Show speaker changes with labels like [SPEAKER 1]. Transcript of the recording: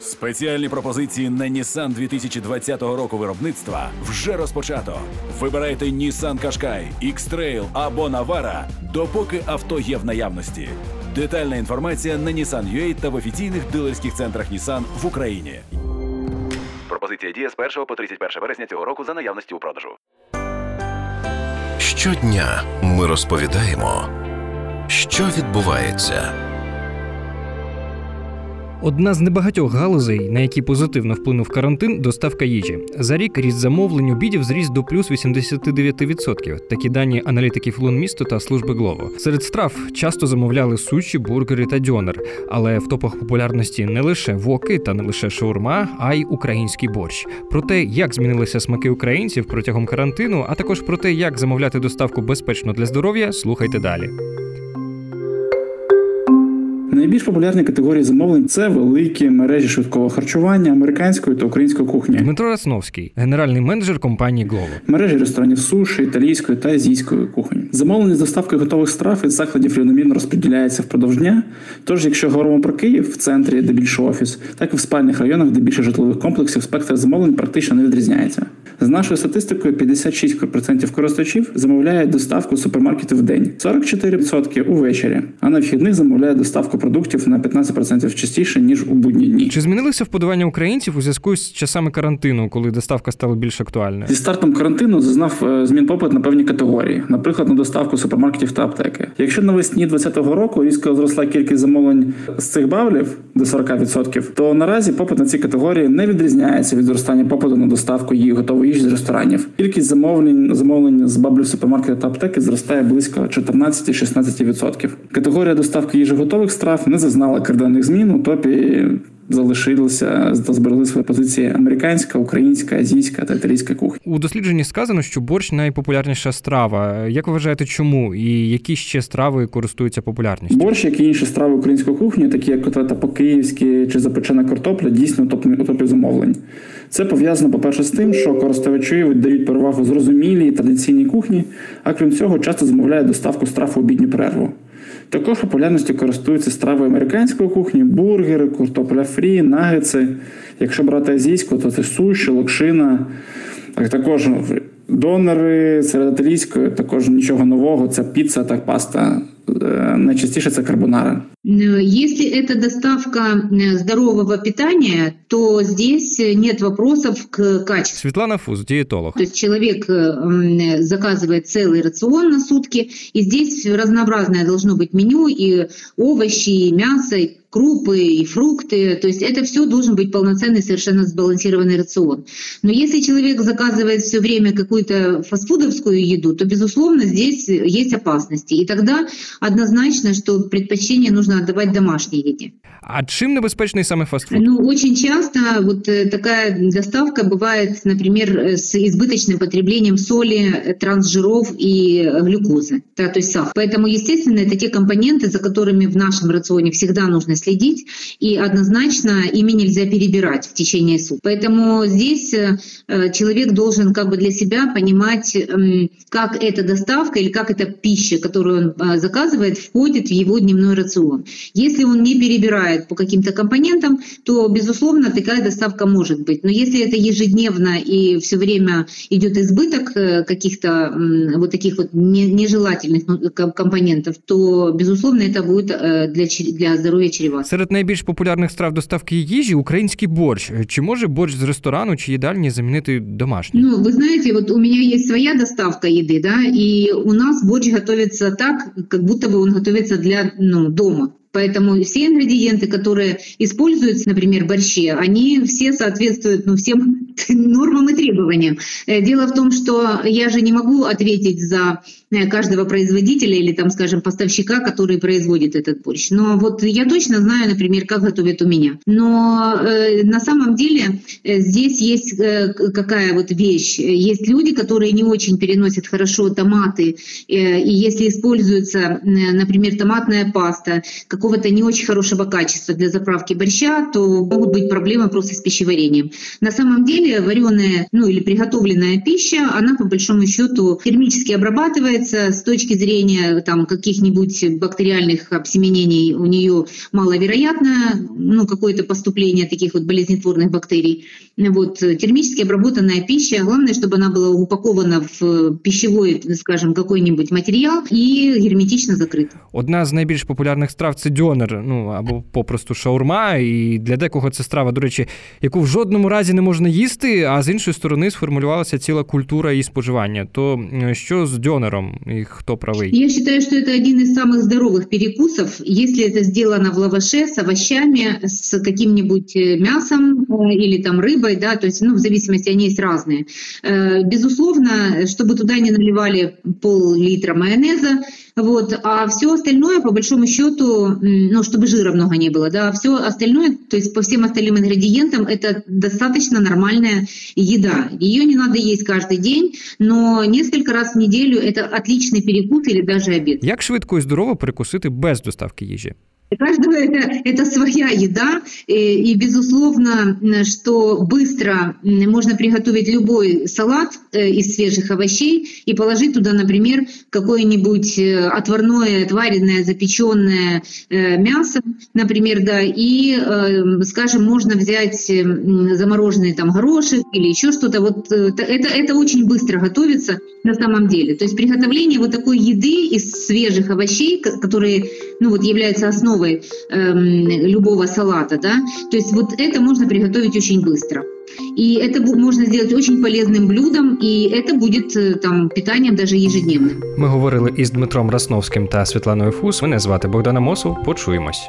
[SPEAKER 1] Спеціальні пропозиції на Nissan 2020 року виробництва вже розпочато. Вибирайте Nissan Qashqai, X-Trail або Navara, допоки авто є в наявності. Детальна інформація на Nissan.ua та в офіційних дилерських центрах Nissan в Україні. Пропозиція діє з 1 по 31 вересня цього року за наявності у продажу.
[SPEAKER 2] Щодня ми розповідаємо, що відбувається.
[SPEAKER 3] Одна з небагатьох галузей, на які позитивно вплинув карантин, доставка їжі. За рік ріст замовлень обідів зріс до плюс 89%. Такі дані аналітиків Лунмісту та служби Глово. Серед страв часто замовляли суші, бургери та дьонер. Але в топах популярності не лише воки та не лише шаурма, а й український борщ. Про те, як змінилися смаки українців протягом карантину, а також про те, як замовляти доставку безпечно для здоров'я, слухайте далі.
[SPEAKER 4] Найбільш популярні категорії замовлень це великі мережі швидкого харчування американської та української кухні,
[SPEAKER 3] Дмитро Рацновський, генеральний менеджер компанії Глово.
[SPEAKER 4] мережі ресторанів суші, італійської та азійської кухонь. Замовлення з доставки готових страв від закладів рівномірно розподіляється впродовж дня. Тож, якщо говоримо про Київ в центрі, де більше офіс, так і в спальних районах, де більше житлових комплексів, спектр замовлень практично не відрізняється. За нашою статистикою, 56% користувачів замовляють доставку з супермаркетів в день, 44% увечері, а на вхідних замовляють доставку продуктів на 15% частіше ніж у будні дні.
[SPEAKER 3] Чи змінилися вподобання українців у зв'язку з часами карантину, коли доставка стала більш актуальною?
[SPEAKER 4] Зі стартом карантину зазнав е, змін попит на певні категорії, наприклад, на доставку супермаркетів та аптеки. Якщо навесні 2020 року різко зросла кількість замовлень з цих бавлів до 40%, то наразі попит на ці категорії не відрізняється від зростання попиту на доставку її готової їжі з ресторанів. Кількість замовлень замовлень з баблів супермаркету та аптеки зростає близько 14-16%. Категорія доставки їжі готових страв не зазнала кардинальних змін у топі. Залишилися та зберегли свої позиції американська, українська, азійська та італійська кухня.
[SPEAKER 3] У дослідженні сказано, що борщ найпопулярніша страва. Як ви вважаєте, чому і які ще страви користуються популярністю?
[SPEAKER 4] Борщ, як і інші страви української кухні, такі як котлета по-київськи чи запечена картопля, дійсно у топі- замовлень. Це пов'язано, по-перше, з тим, що користувачі віддають перевагу зрозумілій традиційній кухні, а крім цього, часто замовляють доставку страв у обідню перерву. Також популярністю користуються страви американської кухні, бургери, куртопля фрі, нагетси. Якщо брати азійську, то це суші, локшина, Так також донори, серед італійської також нічого нового, це піца та паста. Е, Найчастіше це карбонара.
[SPEAKER 5] Э, Если это доставка э, здорового питания, то здесь э, нет вопросов к качеству.
[SPEAKER 3] Світлана Фуз, дієтолог.
[SPEAKER 5] То есть человек э, м, заказывает целый рацион на сутки, и здесь разнообразное должно быть меню, и овощи, и мясо, и крупы, и фрукты. То есть это все должен быть полноценный, совершенно сбалансированный рацион. Но если человек заказывает все время какую-то фастфудовскую еду, то, безусловно, здесь есть опасности. И тогда однозначно, что предпочтение нужно отдавать домашней еде.
[SPEAKER 3] А чим небезпечний саме фастфуд?
[SPEAKER 5] Ну, очень часто вот э, такая доставка бывает, например, э, с избыточным потреблением соли, э, трансжиров и глюкозы, да, то есть сахар. Поэтому, естественно, это те компоненты, за которыми в нашем рационе всегда нужно следить, и однозначно ими нельзя перебирать в течение суток. Поэтому здесь человек должен как бы для себя понимать, эм, как эта доставка или как эта пища, которую он заказывает, входит в его дневной рацион. Если он не перебирает по каким-то компонентам, то, безусловно, такая доставка может быть. Но если это ежедневно и все время идет избыток э, каких-то м, вот таких вот не- нежелательных ну, ком- компонентов, то, безусловно, это будет э, для, чре- для здоровья чревато.
[SPEAKER 3] Серед найбільш популярних страв доставки їжі український борщ. Чи може борщ з ресторану чи їдальні замінити домашній?
[SPEAKER 5] Ну, вы знаете, вот у меня есть своя доставка еды, да, и у нас борщ готовится так, как будто бы он готовится для ну, дома. Поэтому все ингредиенты, которые используются, например, в борще, они все соответствуют ну, всем нормам и требованиям. Э, Дело в том, что я же не могу ответить за каждого производителя или, там, скажем, поставщика, который производит этот борщ. Но вот я точно знаю, например, как готовят у меня. Но э, на самом деле э, здесь есть э, какая вот вещь. Есть люди, которые не очень переносят хорошо томаты, э, и если используется, э, например, томатная паста какого-то не очень хорошего качества для заправки борща, то могут быть проблемы просто с пищеварением. На самом деле вареная, ну или приготовленная пища, она по большому счету термически обрабатывается с точки зрения там каких-нибудь бактериальных обсеменений у нее маловероятно, ну какое-то поступление таких вот болезнетворных бактерий. Вот термически обработанная пища, главное, чтобы она была упакована в пищевой, скажем, какой-нибудь материал и герметично закрыта.
[SPEAKER 3] Одна з найбільш популярних страв це дьонер, ну або попросту шаурма. І для декого це страва, до речі, яку в жодному разі не можна їсти, а з іншої сторони сформулювалася ціла культура її споживання. То е, що з дьонером І хто правий?
[SPEAKER 5] Я считаю, что это один из самых здоровых перекусов, если это сделано в лаваше с овощами, с каким-нибудь э, мясом э, или там рыбой, да, то есть, ну, в зависимости, они есть разные. Э, Безусловно, чтобы туда не наливали пол-литра майонеза, вот, а все остальное, по большому счету, ну, чтобы жира много не было, да, все остальное, то есть по всем остальным ингредиентам, это достаточно нормальная еда. Ее не надо есть каждый день, но несколько раз в неделю это отличный перекус или даже обед.
[SPEAKER 3] Як швидко і здорово перекусити без доставки їжі?
[SPEAKER 5] Каждого это, это своя еда, и, и безусловно, что быстро можно приготовить любой салат э, из свежих овощей и положить туда, например, какое-нибудь э, отварное, отваренное, запеченное э, мясо, например, да, и, скажем, можно взять замороженный там горошек или еще что-то. Вот это, это очень быстро готовится на самом деле. То есть приготовление вот такой еды из свежих овощей, ко- которые ну вот являются основой эм, любого салата, да, то есть вот это можно приготовить очень быстро. И это бу- можно сделать очень полезным блюдом, и это будет э, там питанием даже ежедневным.
[SPEAKER 3] Ми говорили із Дмитром Расновським та Світланою Фус. Мене звати Богдана Мосов. Почуємось.